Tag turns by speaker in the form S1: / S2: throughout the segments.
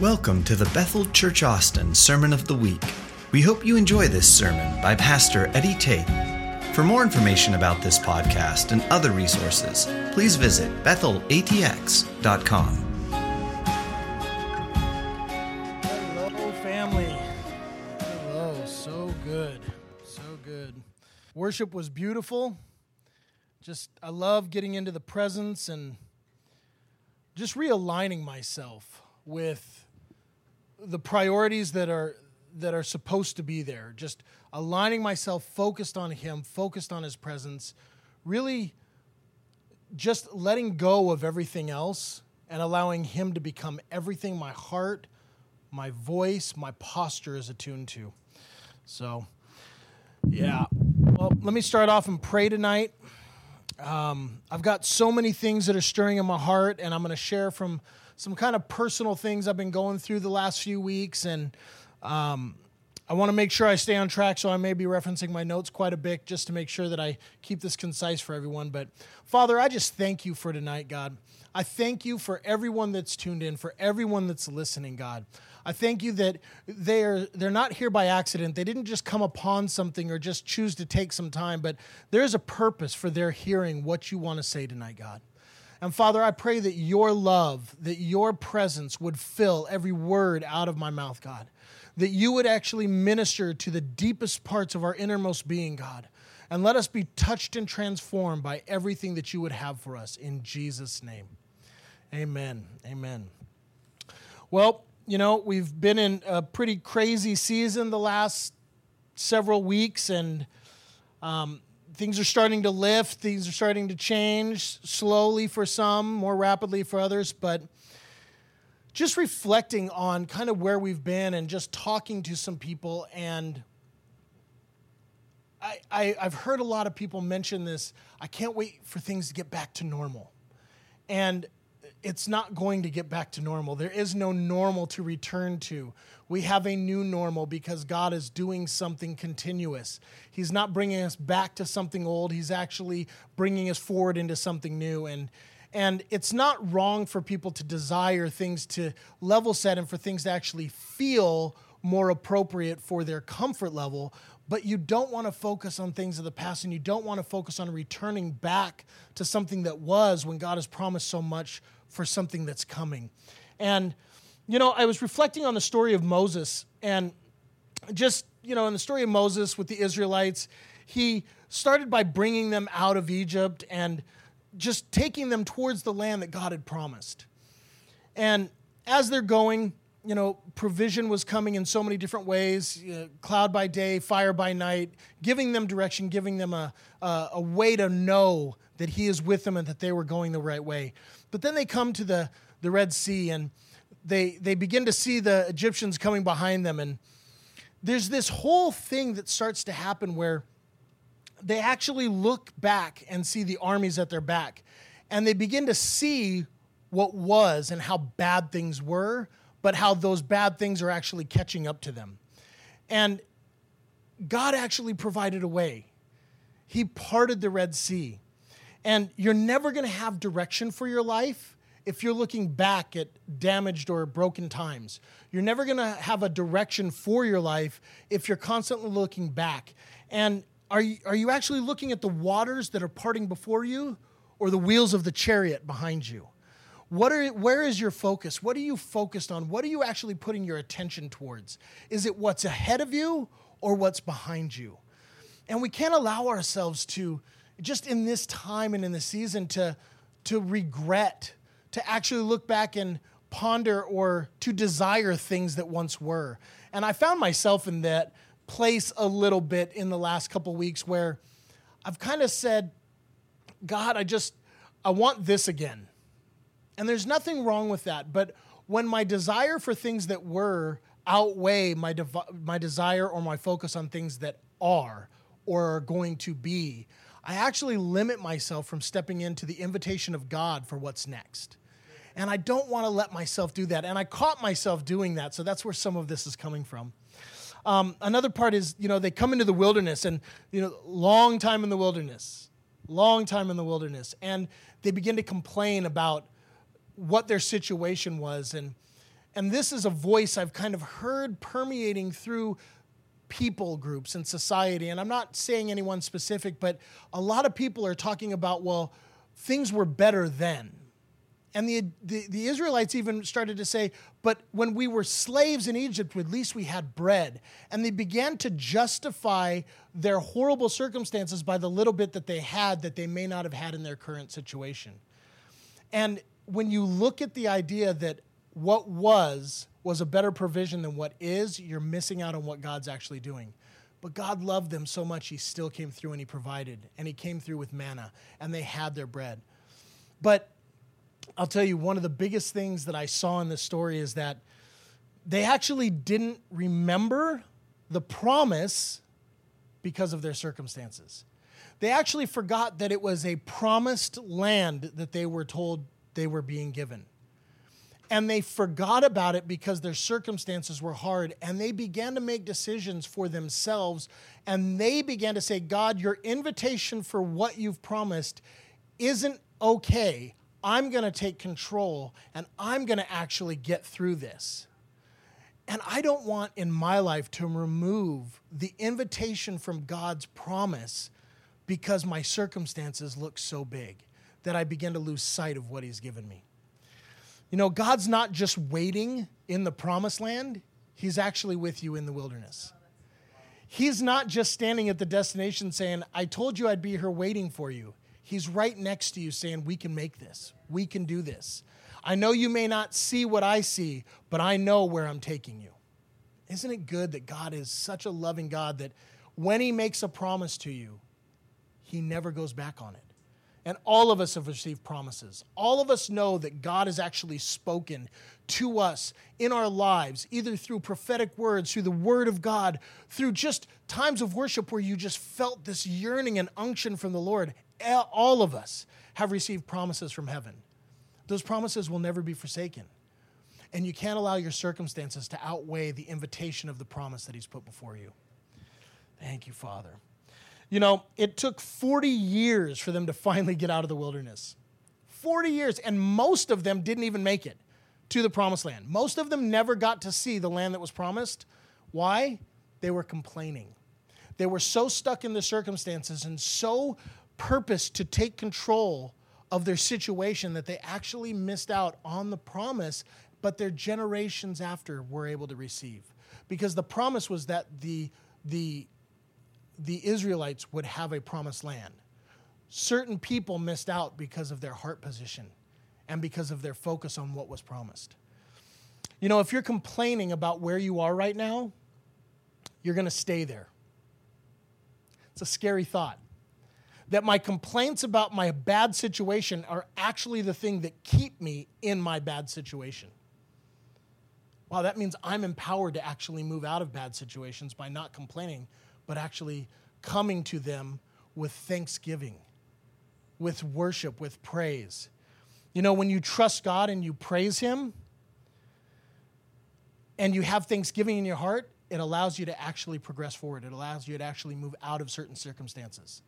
S1: Welcome to the Bethel Church Austin Sermon of the Week. We hope you enjoy this sermon by Pastor Eddie Tate. For more information about this podcast and other resources, please visit bethelatx.com.
S2: Hello, family. Hello. So good. So good. Worship was beautiful. Just, I love getting into the presence and just realigning myself with the priorities that are that are supposed to be there just aligning myself focused on him focused on his presence really just letting go of everything else and allowing him to become everything my heart my voice my posture is attuned to. So yeah. Well let me start off and pray tonight. Um, i've got so many things that are stirring in my heart and i'm going to share from some kind of personal things I've been going through the last few weeks, and um, I want to make sure I stay on track. So I may be referencing my notes quite a bit just to make sure that I keep this concise for everyone. But Father, I just thank you for tonight, God. I thank you for everyone that's tuned in, for everyone that's listening, God. I thank you that they are they're not here by accident. They didn't just come upon something or just choose to take some time, but there's a purpose for their hearing what you want to say tonight, God. And Father, I pray that your love, that your presence would fill every word out of my mouth, God. That you would actually minister to the deepest parts of our innermost being, God. And let us be touched and transformed by everything that you would have for us in Jesus' name. Amen. Amen. Well, you know, we've been in a pretty crazy season the last several weeks, and um, things are starting to lift, things are starting to change slowly for some, more rapidly for others, but just reflecting on kind of where we've been and just talking to some people and I, I, have heard a lot of people mention this. I can't wait for things to get back to normal. And it's not going to get back to normal. There is no normal to return to. We have a new normal because God is doing something continuous. He's not bringing us back to something old, He's actually bringing us forward into something new. And, and it's not wrong for people to desire things to level set and for things to actually feel more appropriate for their comfort level but you don't want to focus on things of the past and you don't want to focus on returning back to something that was when God has promised so much for something that's coming. And, you know, I was reflecting on the story of Moses and just, you know, in the story of Moses with the Israelites, he started by bringing them out of Egypt and just taking them towards the land that God had promised. And as they're going, you know, provision was coming in so many different ways you know, cloud by day, fire by night, giving them direction, giving them a, a, a way to know that He is with them and that they were going the right way. But then they come to the, the Red Sea and they, they begin to see the Egyptians coming behind them. And there's this whole thing that starts to happen where they actually look back and see the armies at their back. And they begin to see what was and how bad things were, but how those bad things are actually catching up to them. And God actually provided a way. He parted the Red Sea. And you're never going to have direction for your life if you're looking back at damaged or broken times. You're never going to have a direction for your life if you're constantly looking back. And are you, are you actually looking at the waters that are parting before you or the wheels of the chariot behind you? What are, where is your focus? What are you focused on? What are you actually putting your attention towards? Is it what's ahead of you or what's behind you? And we can't allow ourselves to just in this time and in the season to, to regret, to actually look back and ponder or to desire things that once were. And I found myself in that place a little bit in the last couple weeks where I've kind of said, God, I just, I want this again. And there's nothing wrong with that. But when my desire for things that were outweigh my, my desire or my focus on things that are or are going to be, I actually limit myself from stepping into the invitation of God for what's next. And I don't want to let myself do that. And I caught myself doing that. So that's where some of this is coming from. Um, another part is, you know, they come into the wilderness and, you know, long time in the wilderness, long time in the wilderness. And they begin to complain about what their situation was. And, and this is a voice I've kind of heard permeating through people groups and society. And I'm not saying anyone specific, but a lot of people are talking about, well, things were better then. And the, the, the, Israelites even started to say, but when we were slaves in Egypt, at least we had bread. And they began to justify their horrible circumstances by the little bit that they had that they may not have had in their current situation. And when you look at the idea that what was was a better provision than what is, you're missing out on what God's actually doing. But God loved them so much, He still came through and He provided. And He came through with manna, and they had their bread. But I'll tell you, one of the biggest things that I saw in this story is that they actually didn't remember the promise because of their circumstances. They actually forgot that it was a promised land that they were told they were being given. And they forgot about it because their circumstances were hard and they began to make decisions for themselves and they began to say god your invitation for what you've promised isn't okay. I'm going to take control and i'm going to actually get through this. And i don't want in my life to remove the invitation from god's promise because my circumstances look so big that i begin to lose sight of what he's given me you know, God's not just waiting in the promised land, He's actually with you in the wilderness. He's not just standing at the destination saying, I told you I'd be here waiting for you. He's right next to you saying, We can make this. We can do this. I know you may not see what I see, but I know where I'm taking you. Isn't it good that God is such a loving God that when He makes a promise to you, He never goes back on it? And all of us have received promises. All of us know that God has actually spoken to us in our lives, either through prophetic words, through the Word of God, through just times of worship where you just felt this yearning and unction from the Lord. All of us have received promises from heaven. Those promises will never be forsaken. And you can't allow your circumstances to outweigh the invitation of the promise that He's put before you. Thank you, Father. You know, it took 40 years for them to finally get out of the wilderness. 40 years. And most of them didn't even make it to the promised land. Most of them never got to see the land that was promised. Why? They were complaining. They were so stuck in the circumstances and so purposed to take control of their situation that they actually missed out on the promise, but their generations after were able to receive. Because the promise was that the, the the Israelites would have a promised land. Certain people missed out because of their heart position and because of their focus on what was promised. You know, if you're complaining about where you are right now, you're going to stay there. It's a scary thought. That my complaints about my bad situation are actually the thing that keep me in my bad situation. Wow, that means I'm empowered to actually move out of bad situations by not complaining but actually coming to them with thanksgiving, with worship, with praise. You know, when you trust God and you praise Him and you have thanksgiving in your heart, it allows you to actually progress forward. It allows you to actually move out of certain circumstances.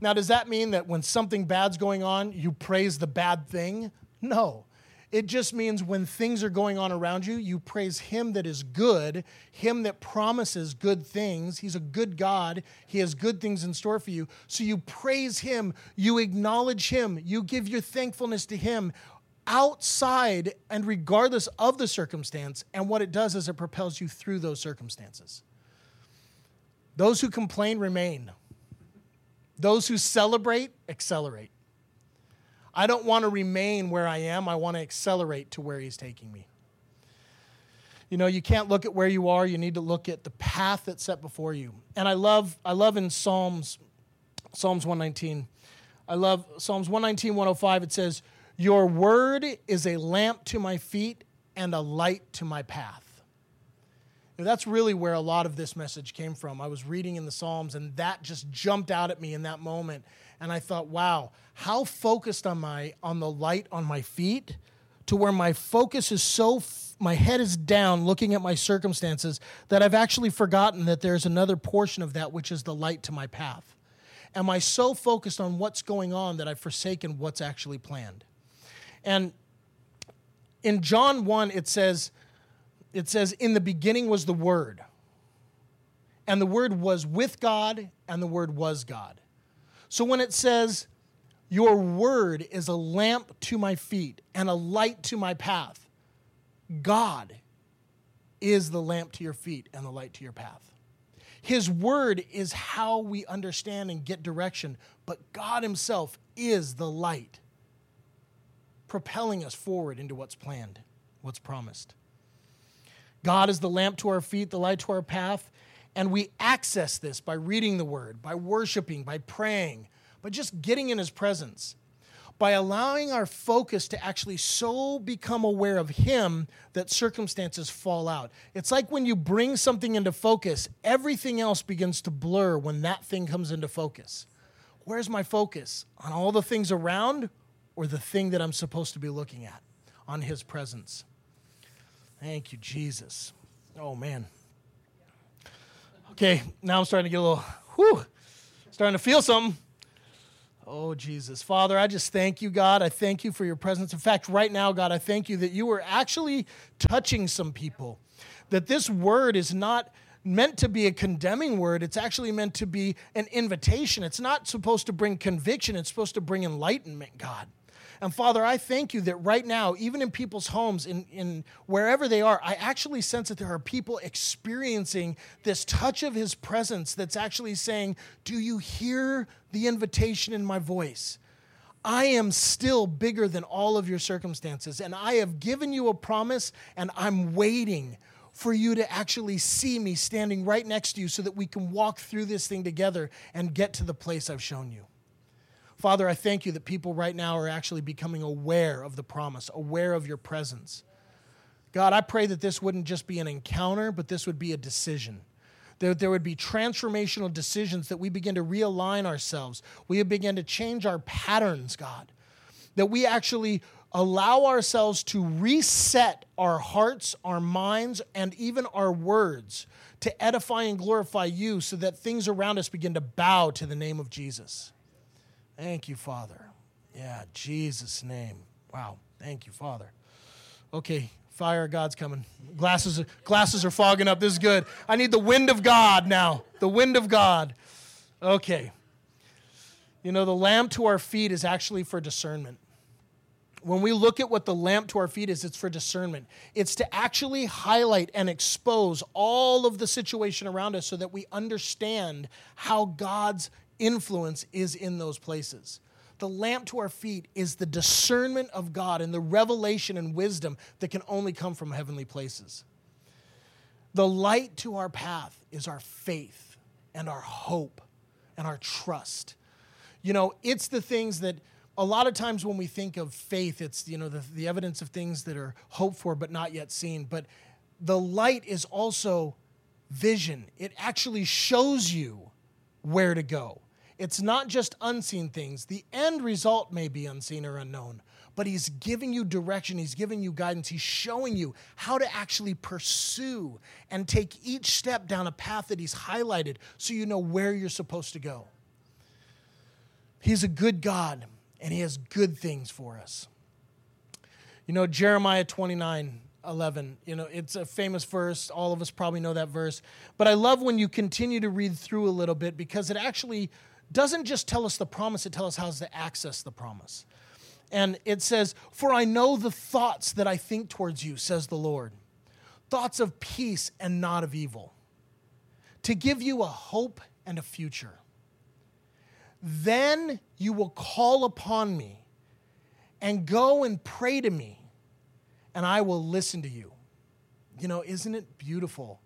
S2: Now, does that mean that when something bad's going on, you praise the bad thing? No. It just means when things are going on around you, you praise Him that is good, Him that promises good things. He's a good God. He has good things in store for you. So you praise Him, you acknowledge Him, you give your thankfulness to Him outside and regardless of the circumstance. And what it does is it propels you through those circumstances. Those who complain remain, those who celebrate accelerate. I don't want to remain where I am. I want to accelerate to where He's taking me. You know, you can't look at where you are. You need to look at the path that's set before you. And I love, I love in Psalms, Psalms 119. I love Psalms 119, 105. It says, Your word is a lamp to my feet and a light to my path. That's really where a lot of this message came from. I was reading in the Psalms, and that just jumped out at me in that moment and I thought, wow, how focused am I on the light on my feet to where my focus is so, f- my head is down looking at my circumstances that I've actually forgotten that there's another portion of that, which is the light to my path. Am I so focused on what's going on that I've forsaken what's actually planned? And in John 1, it says, it says, In the beginning was the Word, and the Word was with God, and the Word was God. So when it says, Your Word is a lamp to my feet and a light to my path, God is the lamp to your feet and the light to your path. His Word is how we understand and get direction, but God Himself is the light, propelling us forward into what's planned, what's promised. God is the lamp to our feet, the light to our path. And we access this by reading the word, by worshiping, by praying, by just getting in his presence, by allowing our focus to actually so become aware of him that circumstances fall out. It's like when you bring something into focus, everything else begins to blur when that thing comes into focus. Where's my focus? On all the things around or the thing that I'm supposed to be looking at? On his presence. Thank you, Jesus. Oh, man. Okay, now I'm starting to get a little, whew, starting to feel something. Oh, Jesus. Father, I just thank you, God. I thank you for your presence. In fact, right now, God, I thank you that you are actually touching some people. That this word is not meant to be a condemning word, it's actually meant to be an invitation. It's not supposed to bring conviction, it's supposed to bring enlightenment, God. And Father, I thank you that right now, even in people's homes, in, in wherever they are, I actually sense that there are people experiencing this touch of His presence that's actually saying, Do you hear the invitation in my voice? I am still bigger than all of your circumstances, and I have given you a promise, and I'm waiting for you to actually see me standing right next to you so that we can walk through this thing together and get to the place I've shown you. Father, I thank you that people right now are actually becoming aware of the promise, aware of your presence. God, I pray that this wouldn't just be an encounter, but this would be a decision. That there would be transformational decisions that we begin to realign ourselves. We begin to change our patterns, God. That we actually allow ourselves to reset our hearts, our minds, and even our words to edify and glorify you so that things around us begin to bow to the name of Jesus. Thank you, Father. Yeah, Jesus' name. Wow. Thank you, Father. Okay, fire God's coming. Glasses, glasses are fogging up. This is good. I need the wind of God now. The wind of God. Okay. You know, the lamp to our feet is actually for discernment. When we look at what the lamp to our feet is, it's for discernment. It's to actually highlight and expose all of the situation around us so that we understand how God's influence is in those places. The lamp to our feet is the discernment of God and the revelation and wisdom that can only come from heavenly places. The light to our path is our faith and our hope and our trust. You know, it's the things that a lot of times when we think of faith, it's, you know, the, the evidence of things that are hoped for but not yet seen. But the light is also vision, it actually shows you where to go. It's not just unseen things. The end result may be unseen or unknown, but He's giving you direction, He's giving you guidance, He's showing you how to actually pursue and take each step down a path that He's highlighted so you know where you're supposed to go. He's a good God, and He has good things for us. You know, Jeremiah 29 11. You know, it's a famous verse. All of us probably know that verse. But I love when you continue to read through a little bit because it actually doesn't just tell us the promise, it tells us how to access the promise. And it says, For I know the thoughts that I think towards you, says the Lord thoughts of peace and not of evil, to give you a hope and a future. Then you will call upon me and go and pray to me, and I will listen to you. You know, isn't it beautiful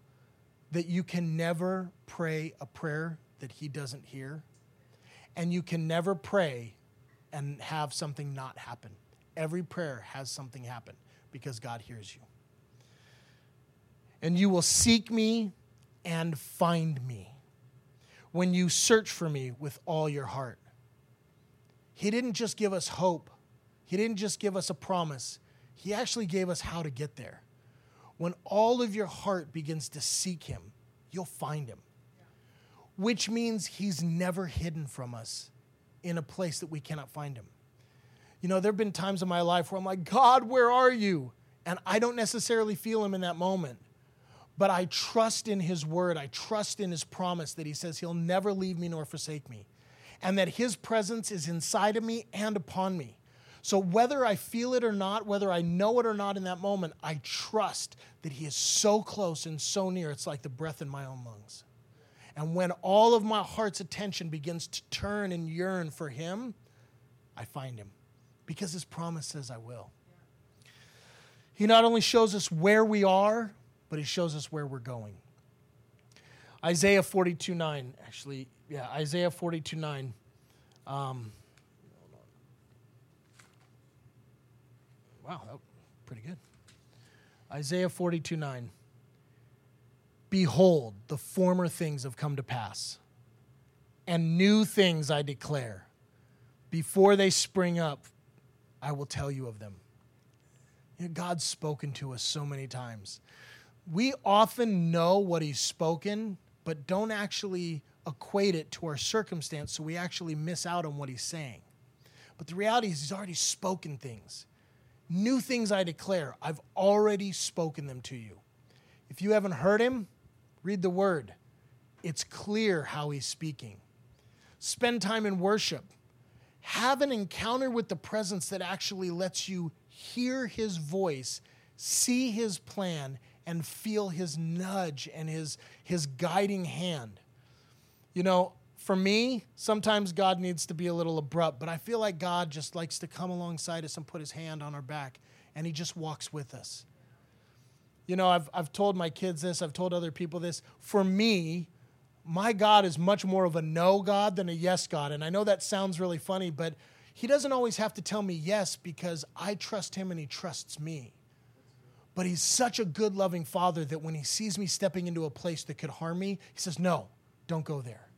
S2: that you can never pray a prayer that He doesn't hear? And you can never pray and have something not happen. Every prayer has something happen because God hears you. And you will seek me and find me when you search for me with all your heart. He didn't just give us hope, He didn't just give us a promise, He actually gave us how to get there. When all of your heart begins to seek Him, you'll find Him which means he's never hidden from us in a place that we cannot find him. You know, there have been times in my life where I'm like, God, where are you? And I don't necessarily feel him in that moment. But I trust in his word. I trust in his promise that he says he'll never leave me nor forsake me. And that his presence is inside of me and upon me. So whether I feel it or not, whether I know it or not in that moment, I trust that he is so close and so near. It's like the breath in my own lungs. And when all of my heart's attention begins to turn and yearn for him, I find him because his promise says I will. He not only shows us where we are, but he shows us where we're going. Isaiah 42 9, actually, yeah, Isaiah 42 9. Um, wow, that pretty good. Isaiah 42 9. Behold, the former things have come to pass, and new things I declare. Before they spring up, I will tell you of them. You know, God's spoken to us so many times. We often know what He's spoken, but don't actually equate it to our circumstance, so we actually miss out on what He's saying. But the reality is, He's already spoken things. New things I declare, I've already spoken them to you. If you haven't heard Him, read the Word. It's clear how He's speaking. Spend time in worship have an encounter with the presence that actually lets you hear his voice, see his plan, and feel his nudge and his, his guiding hand. You know, for me, sometimes God needs to be a little abrupt, but I feel like God just likes to come alongside us and put his hand on our back, and he just walks with us. You know, I've, I've told my kids this, I've told other people this. For me, my God is much more of a no God than a yes God. And I know that sounds really funny, but He doesn't always have to tell me yes because I trust Him and He trusts me. But He's such a good, loving Father that when He sees me stepping into a place that could harm me, He says, No, don't go there.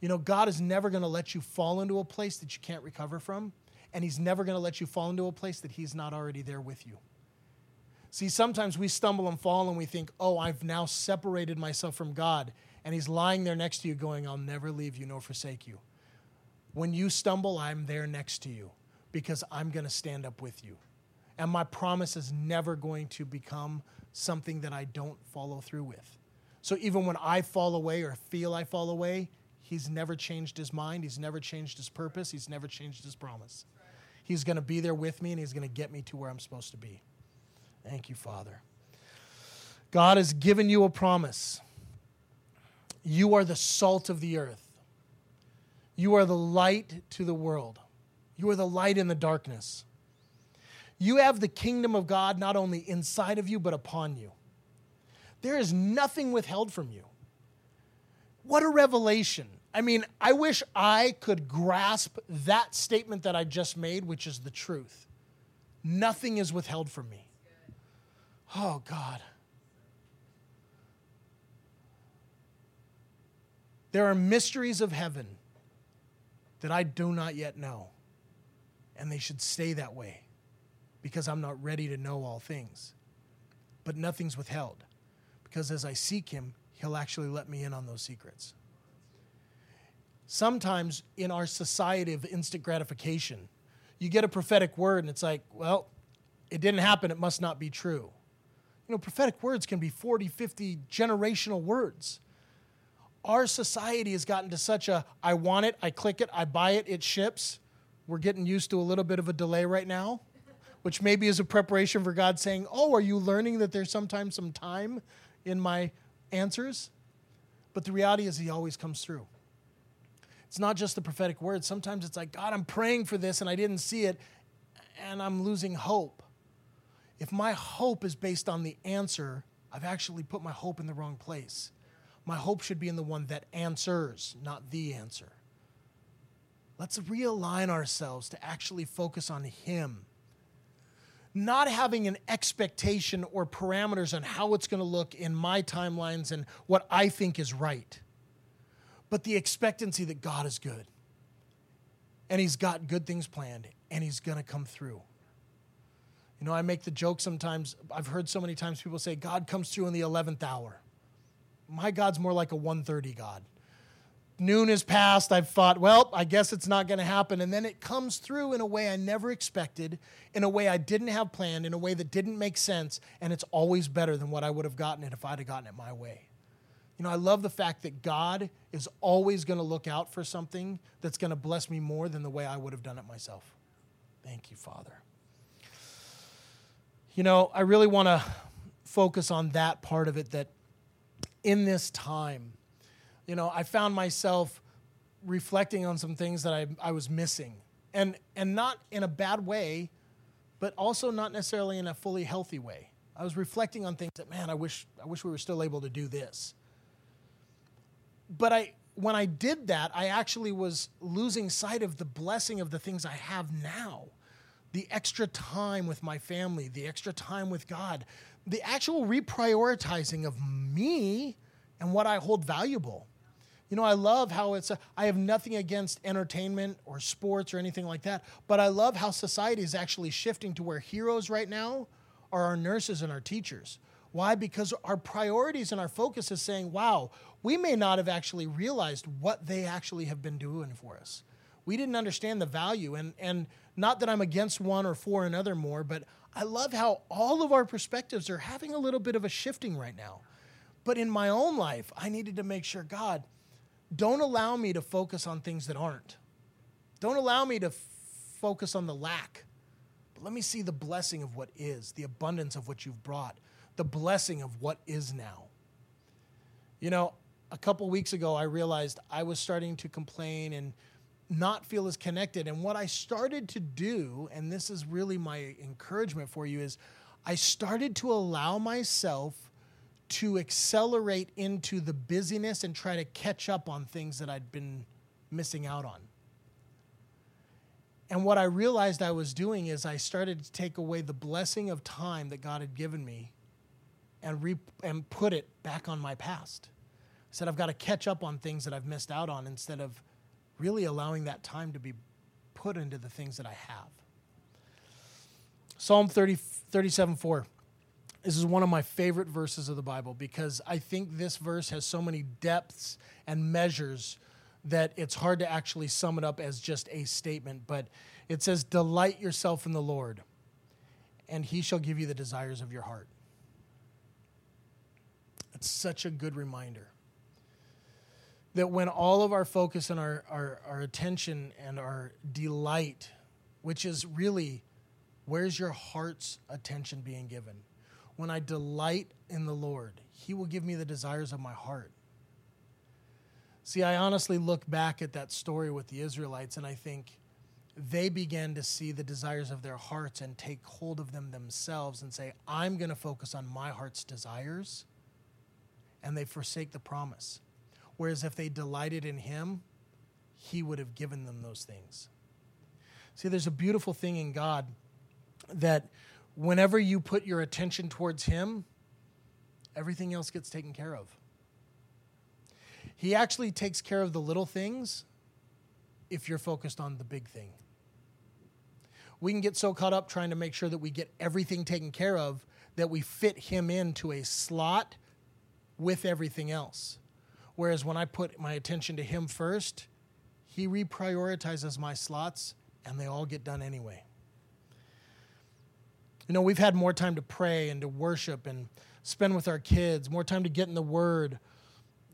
S2: You know, God is never going to let you fall into a place that you can't recover from, and He's never going to let you fall into a place that He's not already there with you. See, sometimes we stumble and fall and we think, oh, I've now separated myself from God and he's lying there next to you, going, I'll never leave you nor forsake you. When you stumble, I'm there next to you because I'm going to stand up with you. And my promise is never going to become something that I don't follow through with. So even when I fall away or feel I fall away, he's never changed his mind. He's never changed his purpose. He's never changed his promise. He's going to be there with me and he's going to get me to where I'm supposed to be. Thank you, Father. God has given you a promise. You are the salt of the earth. You are the light to the world. You are the light in the darkness. You have the kingdom of God not only inside of you, but upon you. There is nothing withheld from you. What a revelation. I mean, I wish I could grasp that statement that I just made, which is the truth. Nothing is withheld from me. Oh, God. There are mysteries of heaven that I do not yet know, and they should stay that way because I'm not ready to know all things. But nothing's withheld because as I seek Him, He'll actually let me in on those secrets. Sometimes in our society of instant gratification, you get a prophetic word and it's like, well, it didn't happen, it must not be true. You know, prophetic words can be 40, 50 generational words our society has gotten to such a I want it, I click it, I buy it, it ships. We're getting used to a little bit of a delay right now, which maybe is a preparation for God saying, Oh, are you learning that there's sometimes some time in my answers? But the reality is, He always comes through. It's not just the prophetic word. Sometimes it's like, God, I'm praying for this and I didn't see it and I'm losing hope. If my hope is based on the answer, I've actually put my hope in the wrong place. My hope should be in the one that answers, not the answer. Let's realign ourselves to actually focus on Him. Not having an expectation or parameters on how it's going to look in my timelines and what I think is right, but the expectancy that God is good and He's got good things planned and He's going to come through. You know, I make the joke sometimes, I've heard so many times people say, God comes through in the 11th hour my God's more like a 130 God. noon has passed. I've thought, well, I guess it's not going to happen. And then it comes through in a way I never expected, in a way I didn't have planned, in a way that didn't make sense. And it's always better than what I would have gotten it if I'd have gotten it my way. You know, I love the fact that God is always going to look out for something that's going to bless me more than the way I would have done it myself. Thank you, Father. You know, I really want to focus on that part of it that in this time, you know, I found myself reflecting on some things that I, I was missing. And, and not in a bad way, but also not necessarily in a fully healthy way. I was reflecting on things that, man, I wish, I wish we were still able to do this. But I, when I did that, I actually was losing sight of the blessing of the things I have now the extra time with my family, the extra time with God, the actual reprioritizing of me and what I hold valuable. You know, I love how it's, a, I have nothing against entertainment or sports or anything like that, but I love how society is actually shifting to where heroes right now are our nurses and our teachers. Why? Because our priorities and our focus is saying, wow, we may not have actually realized what they actually have been doing for us. We didn't understand the value. And, and not that I'm against one or for another more, but I love how all of our perspectives are having a little bit of a shifting right now. But in my own life, I needed to make sure, God, don't allow me to focus on things that aren't. Don't allow me to f- focus on the lack. But let me see the blessing of what is, the abundance of what you've brought, the blessing of what is now. You know, a couple weeks ago, I realized I was starting to complain and not feel as connected. And what I started to do, and this is really my encouragement for you, is I started to allow myself to accelerate into the busyness and try to catch up on things that I'd been missing out on. And what I realized I was doing is I started to take away the blessing of time that God had given me and, re- and put it back on my past. I said, I've got to catch up on things that I've missed out on instead of really allowing that time to be put into the things that I have. Psalm 30, 37 4. This is one of my favorite verses of the Bible because I think this verse has so many depths and measures that it's hard to actually sum it up as just a statement. But it says, Delight yourself in the Lord, and he shall give you the desires of your heart. It's such a good reminder that when all of our focus and our, our, our attention and our delight, which is really where's your heart's attention being given? when I delight in the Lord, He will give me the desires of my heart. See, I honestly look back at that story with the Israelites and I think they began to see the desires of their hearts and take hold of them themselves and say, I'm going to focus on my heart's desires. And they forsake the promise. Whereas if they delighted in Him, He would have given them those things. See, there's a beautiful thing in God that whenever you put your attention towards Him, everything else gets taken care of. He actually takes care of the little things if you're focused on the big thing. We can get so caught up trying to make sure that we get everything taken care of that we fit Him into a slot with everything else. Whereas when I put my attention to Him first, He reprioritizes my slots and they all get done anyway. You know, we've had more time to pray and to worship and spend with our kids, more time to get in the Word.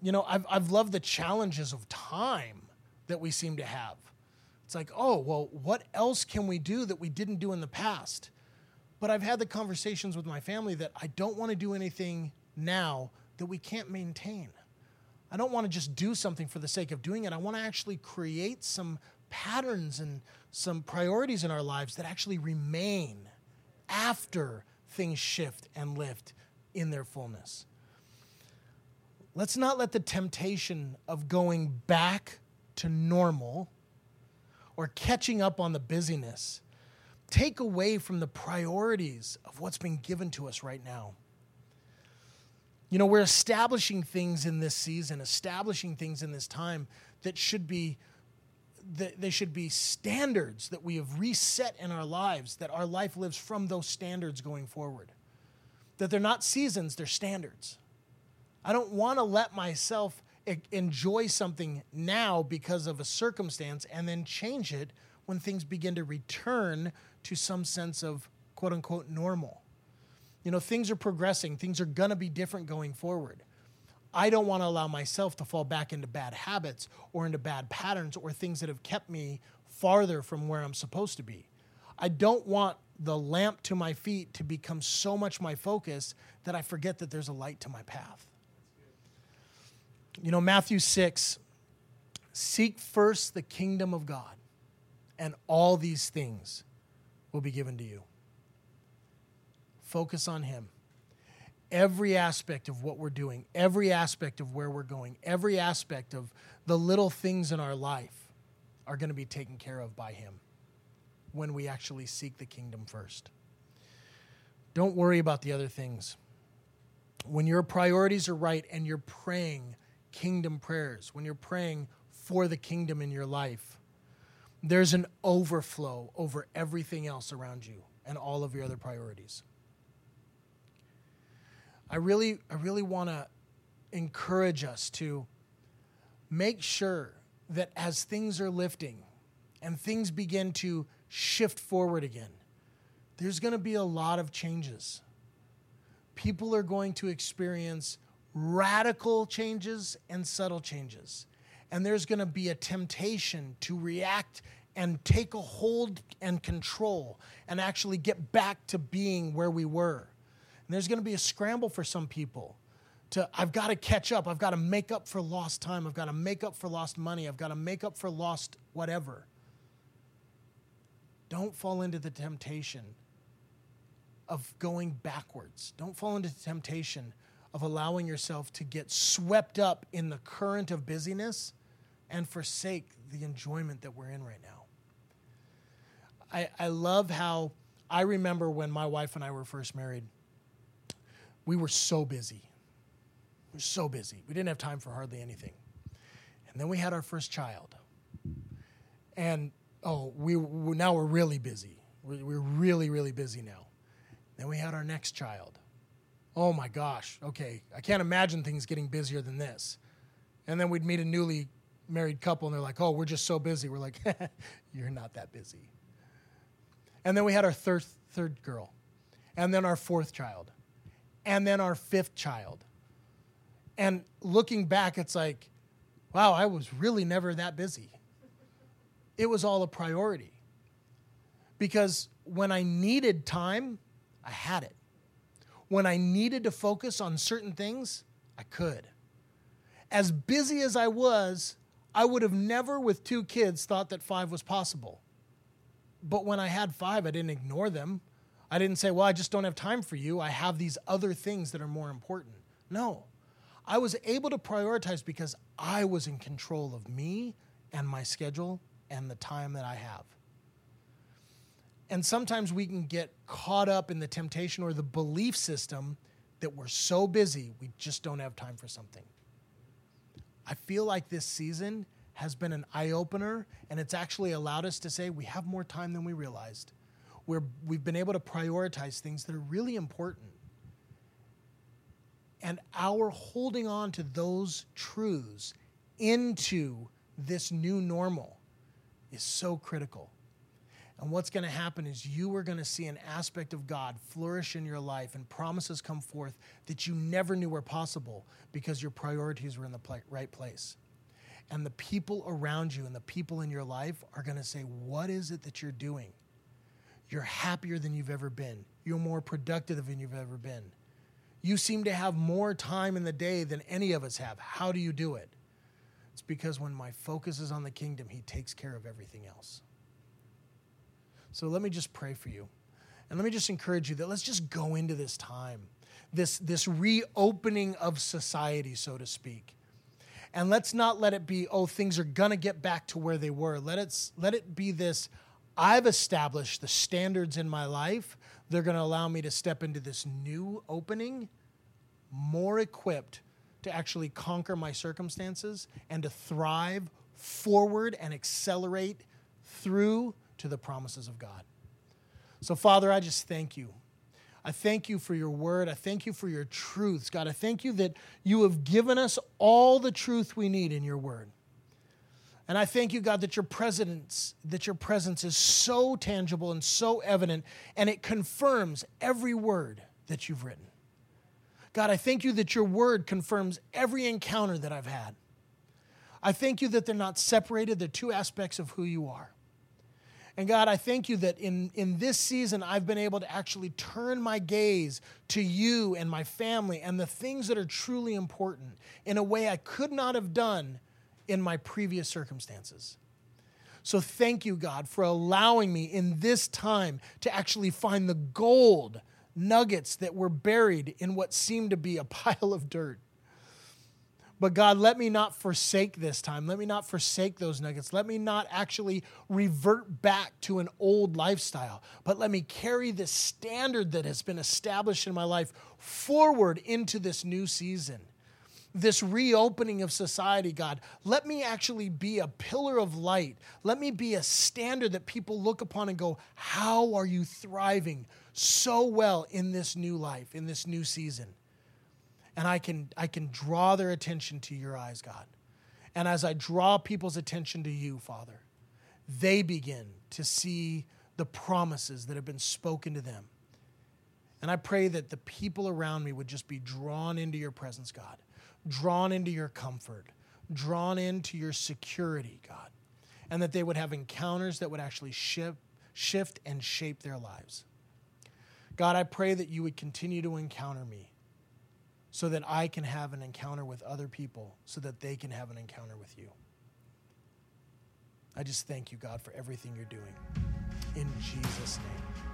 S2: You know, I've, I've loved the challenges of time that we seem to have. It's like, oh, well, what else can we do that we didn't do in the past? But I've had the conversations with my family that I don't want to do anything now that we can't maintain. I don't want to just do something for the sake of doing it. I want to actually create some patterns and some priorities in our lives that actually remain after things shift and lift in their fullness. Let's not let the temptation of going back to normal or catching up on the busyness take away from the priorities of what's been given to us right now. You know, we're establishing things in this season, establishing things in this time that should be that they should be standards that we have reset in our lives, that our life lives from those standards going forward. That they're not seasons, they're standards. I don't want to let myself enjoy something now because of a circumstance and then change it when things begin to return to some sense of quote unquote normal. You know, things are progressing, things are going to be different going forward. I don't want to allow myself to fall back into bad habits or into bad patterns or things that have kept me farther from where I'm supposed to be. I don't want the lamp to my feet to become so much my focus that I forget that there's a light to my path. You know, Matthew 6 seek first the kingdom of God, and all these things will be given to you. Focus on Him. Every aspect of what we're doing, every aspect of where we're going, every aspect of the little things in our life are going to be taken care of by Him when we actually seek the kingdom first. Don't worry about the other things. When your priorities are right and you're praying kingdom prayers, when you're praying for the kingdom in your life, there's an overflow over everything else around you and all of your other priorities. I really, I really want to encourage us to make sure that as things are lifting and things begin to shift forward again, there's going to be a lot of changes. People are going to experience radical changes and subtle changes. And there's going to be a temptation to react and take a hold and control and actually get back to being where we were. And there's going to be a scramble for some people to, I've got to catch up. I've got to make up for lost time. I've got to make up for lost money. I've got to make up for lost whatever. Don't fall into the temptation of going backwards. Don't fall into the temptation of allowing yourself to get swept up in the current of busyness and forsake the enjoyment that we're in right now. I, I love how I remember when my wife and I were first married we were so busy. We were so busy. We didn't have time for hardly anything. And then we had our first child. And oh, we, we now we're really busy. We're, we're really, really busy now. Then we had our next child. Oh my gosh, okay, I can't imagine things getting busier than this. And then we'd meet a newly married couple and they're like, oh, we're just so busy. We're like, you're not that busy. And then we had our third, third girl, and then our fourth child and then our fifth child. And looking back, it's like, wow, I was really never that busy. It was all a priority. Because when I needed time, I had it. When I needed to focus on certain things, I could. As busy as I was, I would have never, with two kids, thought that five was possible. But when I had five, I didn't ignore them. I didn't say, well, I just don't have time for you. I have these other things that are more important. No. I was able to prioritize because I was in control of me and my schedule and the time that I have. And sometimes we can get caught up in the temptation or the belief system that we're so busy, we just don't have time for something. I feel like this season has been an eye opener, and it's actually allowed us to say we have more time than we realized where we've been able to prioritize things that are really important. And our holding on to those truths into this new normal is so critical. And what's going to happen is you are going to see an aspect of God flourish in your life and promises come forth that you never knew were possible because your priorities were in the pl- right place. And the people around you and the people in your life are going to say, What is it that you're doing? You're happier than you've ever been. You're more productive than you've ever been. You seem to have more time in the day than any of us have. How do you do it? It's because when my focus is on the kingdom, He takes care of everything else. So let me just pray for you. And let me just encourage you that let's just go into this time, this, this reopening of society, so to speak. And let's not let it be, oh, things are going to get back to where they were. Let it, let it be this, I've established the standards in my life. They're going to allow me to step into this new opening more equipped to actually conquer my circumstances and to thrive forward and accelerate through to the promises of God. So, Father, I just thank you. I thank you for your word. I thank you for your truths. God, I thank you that you have given us all the truth we need in your word. And I thank you, God, that your presence, that your presence is so tangible and so evident, and it confirms every word that you've written. God, I thank you that your word confirms every encounter that I've had. I thank you that they're not separated, they're two aspects of who you are. And God, I thank you that in, in this season, I've been able to actually turn my gaze to you and my family and the things that are truly important in a way I could not have done in my previous circumstances. So thank you, God, for allowing me in this time to actually find the gold nuggets that were buried in what seemed to be a pile of dirt. But God, let me not forsake this time. Let me not forsake those nuggets. Let me not actually revert back to an old lifestyle, but let me carry this standard that has been established in my life forward into this new season. This reopening of society, God, let me actually be a pillar of light. Let me be a standard that people look upon and go, How are you thriving so well in this new life, in this new season? and I can, I can draw their attention to your eyes, God. And as I draw people's attention to you, Father, they begin to see the promises that have been spoken to them. And I pray that the people around me would just be drawn into your presence, God, drawn into your comfort, drawn into your security, God, and that they would have encounters that would actually shift, shift and shape their lives. God, I pray that you would continue to encounter me so that I can have an encounter with other people, so that they can have an encounter with you. I just thank you, God, for everything you're doing. In Jesus' name,